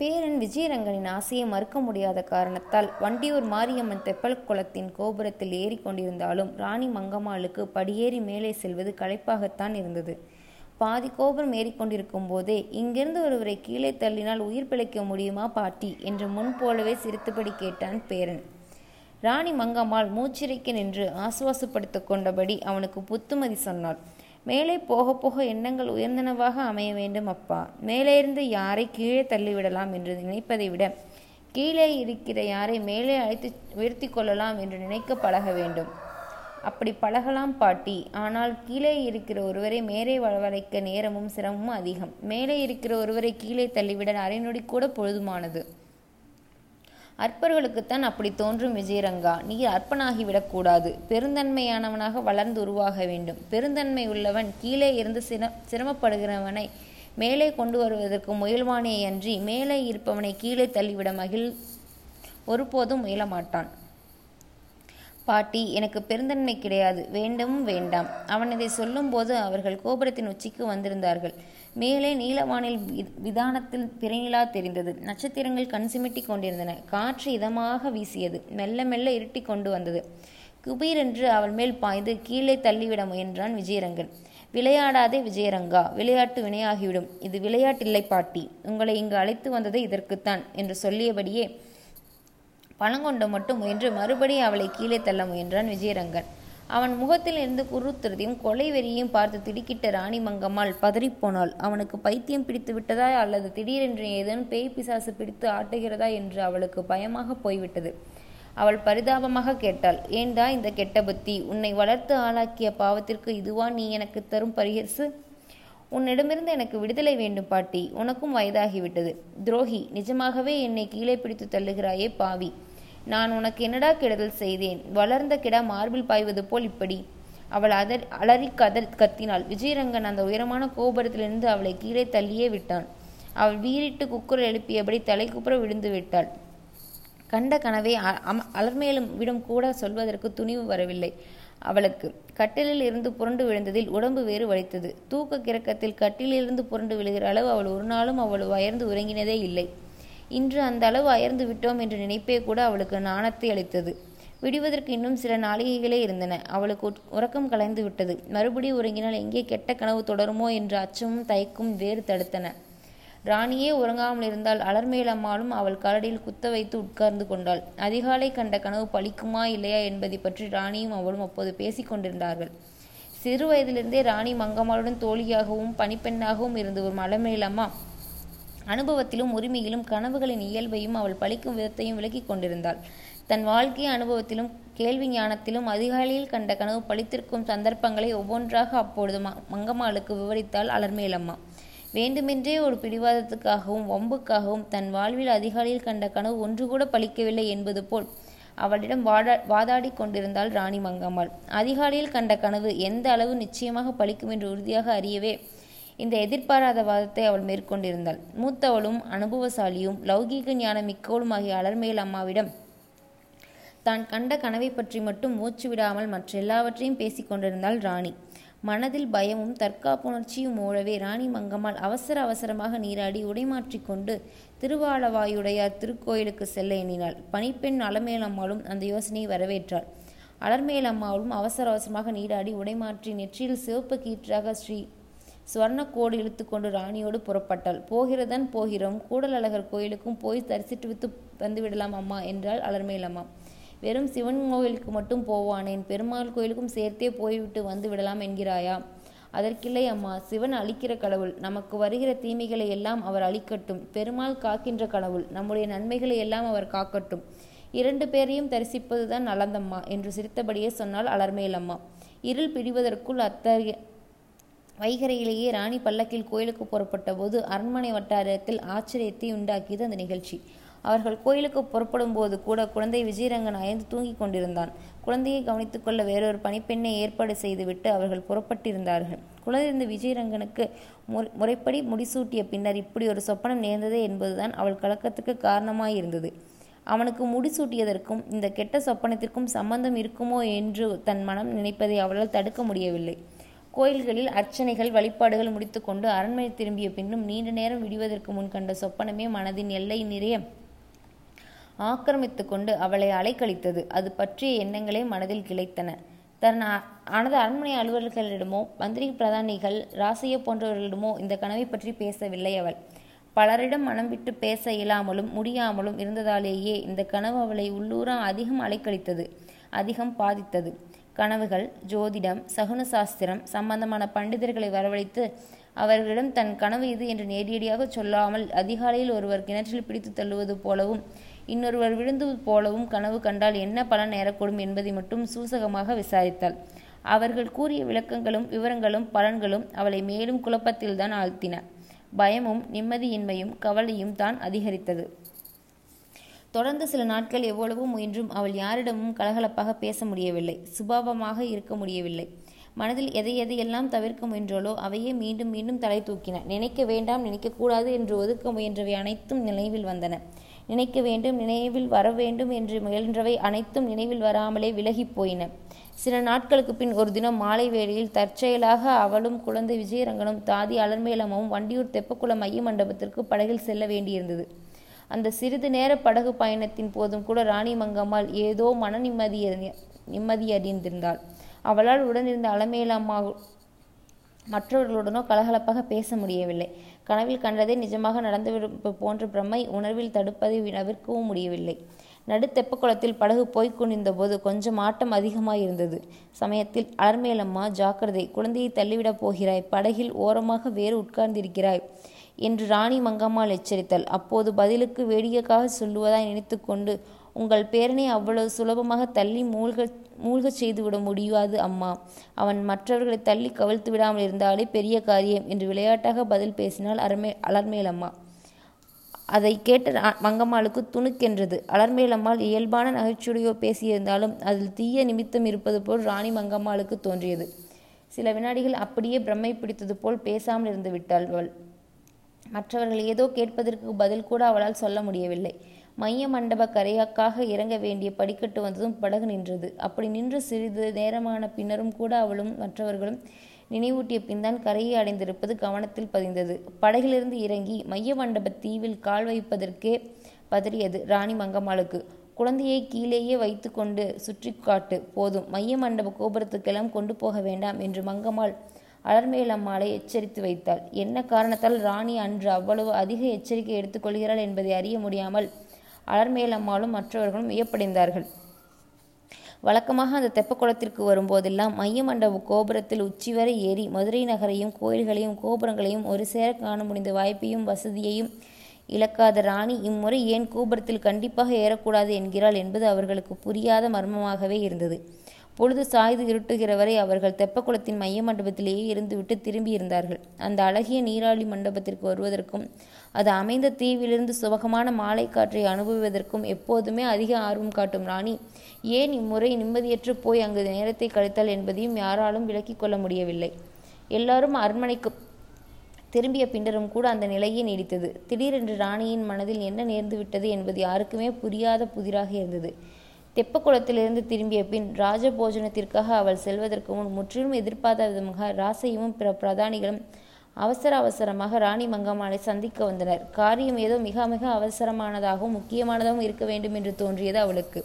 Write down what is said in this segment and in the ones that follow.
பேரன் விஜயரங்கனின் ஆசையை மறுக்க முடியாத காரணத்தால் வண்டியூர் மாரியம்மன் தெப்பல் குளத்தின் கோபுரத்தில் ஏறி கொண்டிருந்தாலும் ராணி மங்கம்மாளுக்கு படியேறி மேலே செல்வது களைப்பாகத்தான் இருந்தது. பாதி கோபுரம் ஏறிக்கொண்டிருக்கும் போதே இங்கிருந்து ஒருவரை கீழே தள்ளினால் உயிர் பிழைக்க முடியுமா பாட்டி என்று முன் போலவே சிரித்தபடி கேட்டான் பேரன். ராணி மங்கம்மாள் மூச்சிறைக்க நின்று ஆசுவாசப்படுத்திக் கொண்டபடி அவனுக்கு புத்துமதி சொன்னாள். மேலே போக போக எண்ணங்கள் உயர்ந்தனவாக அமைய வேண்டும் அப்பா. மேலே இருந்து யாரை கீழே தள்ளிவிடலாம் என்று நினைப்பதை விட கீழே இருக்கிற யாரை மேலே அழைத்து உயர்த்தி கொள்ளலாம் என்று நினைக்க பழக வேண்டும். அப்படி பழகலாம் பாட்டி. ஆனால் கீழே இருக்கிற ஒருவரை மேலே வரவழைக்க நேரமும் சிரமமும் அதிகம். மேலே இருக்கிற ஒருவரை கீழே தள்ளிவிட அரை நொடி கூட பொழுதுமானது அற்பர்களுக்குத்தான் அப்படி தோன்றும் விஜயரங்கா. நீ அற்பனாகிவிடக்கூடாது. பெருந்தன்மையானவனாக வளர்ந்து உருவாக வேண்டும். பெருந்தன்மை உள்ளவன் கீழே இருந்து சிர சிரமப்படுகிறவனை மேலே கொண்டு வருவதற்கு முயல்வானே அன்றி மேலே இருப்பவனை கீழே தள்ளிவிட மகிழ் ஒருபோதும் முயலமாட்டான். பாட்டி எனக்கு பெருந்தன்மை கிடையாது. வேண்டவும் வேண்டாம். அவன் இதை சொல்லும்போது அவர்கள் கோபுரத்தின் உச்சிக்கு வந்திருந்தார்கள். மேலே நீலவானில் விதானத்தில் பிறைநிலா தெரிந்தது. நட்சத்திரங்கள் கண் சிமிட்டி கொண்டிருந்தன. காற்று இதமாக வீசியது. மெல்ல மெல்ல இருட்டி கொண்டு வந்தது. குபீரென்று அவள் மேல் பாய்ந்து கீழே தள்ளிவிட முயன்றான் விஜயரங்கன். விளையாடாதே விஜயரங்கா விளையாட்டு வினையாகிவிடும். இது விளையாட்டில்லை பாட்டி. உங்களை இங்கு அழைத்து வந்தது இதற்குத்தான் என்று சொல்லியபடியே பணங்கொண்ட மட்டும் முயன்று மறுபடியும் அவளை கீழே தள்ள முயன்றான் விஜயரங்கன். அவன் முகத்தில் இருந்து குருத்துறதையும் கொலை வெறியையும் பார்த்து திடுக்கிட்ட ராணி மங்கம்மாள் பதறிப்போனாள். அவனுக்கு பைத்தியம் பிடித்து விட்டதா அல்லது திடீரென்று ஏதேனும் பேய் பிசாசு பிடித்து ஆட்டுகிறதா என்று அவளுக்கு பயமாக போய்விட்டது. அவள் பரிதாபமாக கேட்டாள் ஏண்டா இந்த கெட்ட புத்தி? உன்னை வளர்த்து ஆளாக்கிய பாவத்திற்கு இதுவா நீ எனக்கு தரும் பரிகசு உன்னிடமிருந்து எனக்கு விடுதலை வேண்டும் பாட்டி. உனக்கும் வயதாகிவிட்டது. துரோகி நிஜமாகவே என்னை கீழே பிடித்து தள்ளுகிறாயே பாவி. நான் உனக்கு என்னடா கெடுதல் செய்தேன்? வளர்ந்த கிடா மார்பில் பாய்வது போல் இப்படி. அவள் அதர் அலறி கதர் கத்தினாள். விஜயரங்கன் அந்த உயரமான கோபுரத்திலிருந்து அவளை கீழே தள்ளியே விட்டான். அவள் வீறிட்டு குக்குரல் எழுப்பியபடி தலை குப்புற விழுந்து விட்டாள். கண்ட கனவை அலர்மேலும் விடம் கூட சொல்வதற்கு துணிவு வரவில்லை. அவளுக்கு கட்டிலில் இருந்து புரண்டு விழுந்ததில் உடம்பு வேறு வலித்தது. தூக்க கிறக்கத்தில் கட்டிலிருந்து புரண்டு விழுகிற அளவு அவள் ஒரு நாளும் அவள் உயர்ந்து உறங்கினதே இல்லை. இன்று அந்த அளவு அயர்ந்து விட்டோம் என்ற நினைப்பே கூட அவளுக்கு நாணத்தை அளித்தது. விடுவதற்கு இன்னும் சில நாளிகைகளே இருந்தன. அவளுக்கு உறக்கம் கலைந்து விட்டது. மறுபடி உறங்கினால் எங்கே கெட்ட கனவு தொடருமோ என்ற அச்சமும் தயக்கும் வேறு தடுத்தன. ராணியே உறங்காமல் இருந்தால் அலர்மேலம்மாளும் அவள் கரடியில் குத்த வைத்து உட்கார்ந்து கொண்டாள். அதிகாலை கண்ட கனவு பழிக்குமா இல்லையா என்பதை பற்றி ராணியும் அவளும் அப்போது பேசிக் கொண்டிருந்தார்கள். சிறு வயதிலிருந்தே ராணி மங்கம்மாளுடன் தோழியாகவும் பணிப்பெண்ணாகவும் இருந்து ஒரு அலர்மேலம்மா அனுபவத்திலும் உரிமையிலும் கனவுகளின் இயல்பையும் அவள் பழிக்கும் விதத்தையும் விலக்கிக் கொண்டிருந்தாள். தன் வாழ்க்கை அனுபவத்திலும் கேள்வி ஞானத்திலும் அதிகாலையில் கண்ட கனவு பழித்திருக்கும் சந்தர்ப்பங்களை ஒவ்வொன்றாக அப்பொழுது மங்கம்மாளுக்கு விவரித்தாள் அலர்மேலம்மா. வேண்டுமென்றே ஒரு பிடிவாதத்துக்காகவும் வம்புக்காகவும் தன் வாழ்வில் அதிகாலையில் கண்ட கனவு ஒன்று கூட பழிக்கவில்லை என்பது போல் அவளிடம் வாடா வாதாடி கொண்டிருந்தாள் ராணி மங்கம்மாள். அதிகாலையில் கண்ட கனவு எந்த அளவு நிச்சயமாக பழிக்கும் என்று உறுதியாக அறியவே இந்த எதிர்பாராத வாதத்தை அவள் மேற்கொண்டிருந்தாள். மூத்தவளும் அனுபவசாலியும் லௌகீக ஞானம் மிக்கவளும் ஆகிய அலர்மேல் அம்மாவிடம் தான் கண்ட கனவை பற்றி மட்டும் மூச்சு விடாமல் மற்ற எல்லாவற்றையும் பேசிக் கொண்டிருந்தாள் ராணி. மனதில் பயமும் தற்காப்புணர்ச்சியும் மூழவே ராணி மங்கம்மாள் அவசர அவசரமாக நீராடி உடைமாற்றிக் கொண்டு திருவாளவாயுடையார் திருக்கோயிலுக்கு செல்ல எண்ணினாள். பணிப்பெண் அலமேலம்மாளும் அந்த யோசனையை வரவேற்றாள். அலர்மேலம்மாவும் அவசர அவசரமாக நீராடி உடைமாற்றி நெற்றியில் சிவப்பு கீற்றாக ஸ்ரீ சுவர்ணக்கோடு இழுத்துக்கொண்டு ராணியோடு புறப்பட்டாள். போகிறதன் போகிறோம். கூடலழகர் கோயிலுக்கும் போய் தரிசித்து வந்து விடலாம் அம்மா என்றாள் அலர்மேலம்மா வெறும் சிவன் கோயிலுக்கு மட்டும் போவானேன். பெருமாள் கோயிலுக்கும் சேர்த்தே போய்விட்டு வந்து விடலாம் என்கிறாயா? அதற்கில்லை அம்மா. சிவன் அழிக்கிற கடவுள். நமக்கு வருகிற தீமைகளை எல்லாம் அவர் அழிக்கட்டும். பெருமாள் காக்கின்ற கடவுள். நம்முடைய நன்மைகளை எல்லாம் அவர் காக்கட்டும். இரண்டு பேரையும் தரிசிப்பதுதான் நலந்தம்மா என்று சிரித்தபடியே சொன்னாள் அலர்மேலம்மா இருள் பிடிவதற்குள் அத்தகைய வைகரையிலேயே ராணி பல்லக்கில் கோயிலுக்கு புறப்பட்ட போது அரண்மனை வட்டாரத்தில் ஆச்சரியத்தை உண்டாக்கியது அந்த நிகழ்ச்சி. அவர்கள் கோயிலுக்கு புறப்படும் போது கூட குழந்தை விஜயரங்கன் அயர்ந்து தூங்கிக் கொண்டிருந்தான். குழந்தையை கவனித்துக் கொள்ள வேறொரு பணிப்பெண்ணை ஏற்பாடு செய்துவிட்டு அவர்கள் புறப்பட்டிருந்தார்கள். குழந்தை விஜயரங்கனுக்கு முறைப்படி முடிசூட்டிய பின்னர் இப்படி ஒரு சொப்பனம் நேர்ந்ததே என்பதுதான் அவள் கலக்கத்துக்கு காரணமாயிருந்தது. அவனுக்கு முடிசூட்டியதற்கும் இந்த கெட்ட சொப்பனத்திற்கும் சம்பந்தம் இருக்குமோ என்று தன் மனம் நினைப்பதை அவளால் தடுக்க முடியவில்லை. கோயில்களில் அர்ச்சனைகள் வழிபாடுகள் முடித்துக்கொண்டு அரண்மனை திரும்பிய பின்னும் நீண்ட நேரம் விடுவதற்கு முன் கண்ட சொப்பனமே மனதின் எல்லை நிறைய ஆக்கிரமித்து கொண்டு அவளை அலைக்கழித்தது. அது பற்றிய எண்ணங்களே மனதில் கிளைத்தன. தன் அனது அரண்மனை அலுவலர்களிடமோ மந்திரி பிரதானிகள் ராசிய போன்றவர்களிடமோ இந்த கனவை பற்றி பேசவில்லை அவள். பலரிடம் மனம் விட்டு பேச இயலாமலும் முடியாமலும் இருந்ததாலேயே இந்த கனவு அவளை உள்ளூர அதிகம் அலைக்கழித்தது அதிகம் பாதித்தது. கனவுகள் ஜோதிடம் சகுன சாஸ்திரம் சம்பந்தமான பண்டிதர்களை வரவழைத்து அவர்களிடம் தன் கனவு இது என்று நேரடியாக சொல்லாமல் அதிகாலையில் ஒருவர் கிணற்றில் பிடித்து தள்ளுவது போலவும் இன்னொருவர் விழுந்து போலவும் கனவு கண்டால் என்ன பலன் நேரக்கூடும் என்பதை மட்டும் சூசகமாக விசாரித்தாள். அவர்கள் கூறிய விளக்கங்களும் விவரங்களும் பலன்களும் அவளை மேலும் குழப்பத்தில்தான் ஆழ்த்தின. பயமும் நிம்மதியின்மையும் கவலையும் தான் அதிகரித்தது. தொடர்ந்து சில நாட்கள் எவ்வளவோ முயன்றும் அவள் யாரிடமும் கலகலப்பாக பேச முடியவில்லை. சுபாவமாக இருக்க முடியவில்லை. மனதில் எதை எதையெல்லாம் தவிர்க்க முயன்றாலோ அவையே மீண்டும் மீண்டும் தலை தூக்கின. நினைக்க வேண்டாம் நினைக்கக்கூடாது என்று ஒதுக்க முயன்றவை அனைத்தும் நினைவில் வந்தன. நினைக்க வேண்டும் நினைவில் வர வேண்டும் என்று முயன்றவை அனைத்தும் நினைவில் வராமலே விலகிப் போயின. சில நாட்களுக்கு பின் ஒரு தினம் மாலை வேளையில் தற்செயலாக அவளும் குழந்தை விஜயரங்கனும் தாதி அலர்மேலமும் வண்டியூர் தெப்பக்குளம் மைய மண்டபத்திற்கு படகில் செல்ல வேண்டியிருந்தது. அந்த சிறிது நேர படகு பயணத்தின் போதும் கூட ராணி மங்கம்மாள் ஏதோ மன நிம்மதி நிம்மதியடைந்திருந்தாள் அவளால் உடனிருந்த அலமேலம்மா மற்றவர்களுடனோ கலகலப்பாக பேச முடியவில்லை. கனவில் கண்டதே நிஜமாக நடந்துவிடும் போன்ற பிரமை உணர்வில் தடுப்பதை தவிர்க்கவும் முடியவில்லை. நடுத்தெப்ப குளத்தில் படகு போய்க் கொண்டிருந்தபோது கொஞ்சம் ஆட்டம் அதிகமாயிருந்தது. சமயத்தில் அலர்மேலம்மா ஜாக்கிரதை குழந்தையை தள்ளிவிடப் போகிறாய் படகில் ஓரமாக வேறு உட்கார்ந்திருக்கிறாய் என்று ராணி மங்கம்மாள் எச்சரித்தாள். அப்போது பதிலுக்கு வேடிக்கைக்காக சொல்லுவதாய் நினைத்துக்கொண்டு உங்கள் பேரனை அவ்வளவு சுலபமாக தள்ளி மூழ்க மூழ்கச் செய்துவிட முடியாது அம்மா. அவன் மற்றவர்களை தள்ளி கவிழ்த்து விடாமல் இருந்தாலே பெரிய காரியம் என்று விளையாட்டாக பதில் பேசினாள் அலர்மே அலர்மேலம்மா அதை கேட்ட ரா- மங்கம்மாளுக்கு துணுக்கென்றது அலர்மேலம்மாள் இயல்பான நகைச்சுவையோ பேசியிருந்தாலும் அதில் தீய நிமித்தம் இருப்பது போல் ராணி மங்கம்மாளுக்கு தோன்றியது. சில வினாடிகள் அப்படியே பிரம்மை பிடித்தது போல் பேசாமல் இருந்து விட்டாள் அவள். மற்றவர்கள் ஏதோ கேட்பதற்கு பதில் கூட அவளால் சொல்ல முடியவில்லை. மைய மண்டப கரையாக்காக இறங்க வேண்டிய படிக்கட்டு வந்ததும் படகு நின்றது. அப்படி நின்று சிறிது நேரமான பின்னரும் கூட அவளும் மற்றவர்களும் நினைவூட்டிய பின்தான் கரையை அடைந்திருப்பது கவனத்தில் பதிந்தது. படகிலிருந்து இறங்கி மைய மண்டப தீவில் கால் வைப்பதற்கே பதறியது ராணி மங்கம்மாளுக்கு. குழந்தையை கீழேயே வைத்துக்கொண்டு சுற்றி காட்டு போதும் மைய மண்டப கோபுரத்துக்கெல்லாம் கொண்டு போக வேண்டாம் என்று மங்கம்மாள் அலர்மேலம்மாளை எச்சரித்து வைத்தாள். என்ன காரணத்தால் ராணி அன்று அவ்வளவு அதிக எச்சரிக்கை எடுத்துக்கொள்கிறாள் என்பதை அறிய முடியாமல் அலர்மேலம்மாளும் மற்றவர்களும் வியப்படைந்தார்கள். வழக்கமாக அந்த தெப்பக்குளத்திற்கு வரும்போதெல்லாம் மைய மண்டப கோபுரத்தில் உச்சி வரை ஏறி மதுரை நகரையும் கோயில்களையும் கோபுரங்களையும் ஒரு சேர காண முடிந்த வாய்ப்பையும் வசதியையும் இழக்காத ராணி இம்முறை ஏன் கோபுரத்தில் கண்டிப்பாக ஏறக்கூடாது என்கிறாள் என்பது அவர்களுக்கு புரியாத மர்மமாகவே இருந்தது. பொழுது சாய்ந்து இருட்டுகிற வரை அவர்கள் தெப்பக்குளத்தின் மைய மண்டபத்திலேயே இருந்துவிட்டு திரும்பியிருந்தார்கள். அந்த அழகிய நீராழி மண்டபத்திற்கு வருவதற்கும் அது அமைந்த தீவிலிருந்து சுபகமான மாலை காற்றை அனுபவிப்பதற்கும் எப்போதுமே அதிக ஆர்வம் காட்டும் ராணி ஏன் இம்முறை நிம்மதியற்று போய் அங்கு நேரத்தை கழித்தாள் என்பதையும் யாராலும் விளக்கிக் கொள்ள முடியவில்லை. எல்லாரும் அரண்மனைக்கு திரும்பிய பின்னரும் கூட அந்த நிலையே நீடித்தது. திடீரென்று ராணியின் மனதில் என்ன நேர்ந்து விட்டது என்பது யாருக்குமே புரியாத புதிராக இருந்தது. தெப்பக்குளத்திலிருந்து திரும்பிய பின் ராஜபோஜனத்திற்காக அவள் செல்வதற்கு முன் முற்றிலும் எதிர்பார்த்த விதமாக ராசையும் பிற பிரதானிகளும் அவசர அவசரமாக ராணி மங்கம்மாளை சந்திக்க வந்தனர். காரியம் ஏதோ மிக மிக அவசரமானதாகவும் முக்கியமானதாகவும் இருக்க வேண்டும் என்று தோன்றியது அவளுக்கு.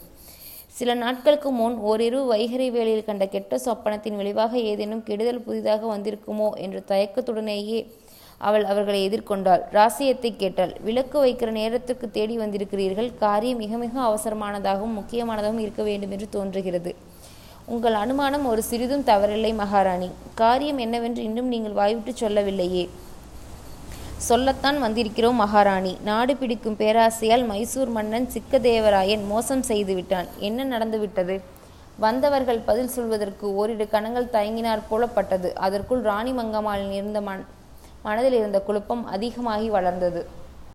சில நாட்களுக்கு முன் ஓரிரு வைகரை வேளையில் கண்ட கெட்ட சொப்பனத்தின் விளைவாக ஏதேனும் கெடுதல் புதிதாக வந்திருக்குமோ என்ற தயக்கத்துடனேயே அவள் அவர்களை எதிர்கொண்டாள். ராசியத்தை கேட்டாள். விளக்கு வைக்கிற நேரத்துக்கு தேடி வந்திருக்கிறீர்கள். காரியம் மிக மிக அவசரமானதாகவும் முக்கியமானதாகவும் இருக்க வேண்டும் என்று தோன்றுகிறது. உங்கள் அனுமானம் ஒரு சிறிதும் தவறில்லை மகாராணி. காரியம் என்னவென்று இன்னும் நீங்கள் வாய்விட்டு சொல்லவில்லையே. சொல்லத்தான் வந்திருக்கிறோம் மகாராணி. நாடு பிடிக்கும் பேராசையால் மைசூர் மன்னன் சிக்கதேவராயன் மோசம் செய்து விட்டான். என்ன நடந்துவிட்டது வந்தவர்கள் பதில் சொல்வதற்கு ஓரிரு கணங்கள் தயங்கினார் போலப்பட்டது. அதற்குள் ராணி மங்கம்மாளின் இருந்த மன் மனதில் இருந்த குழப்பம் அதிகமாகி வளர்ந்தது.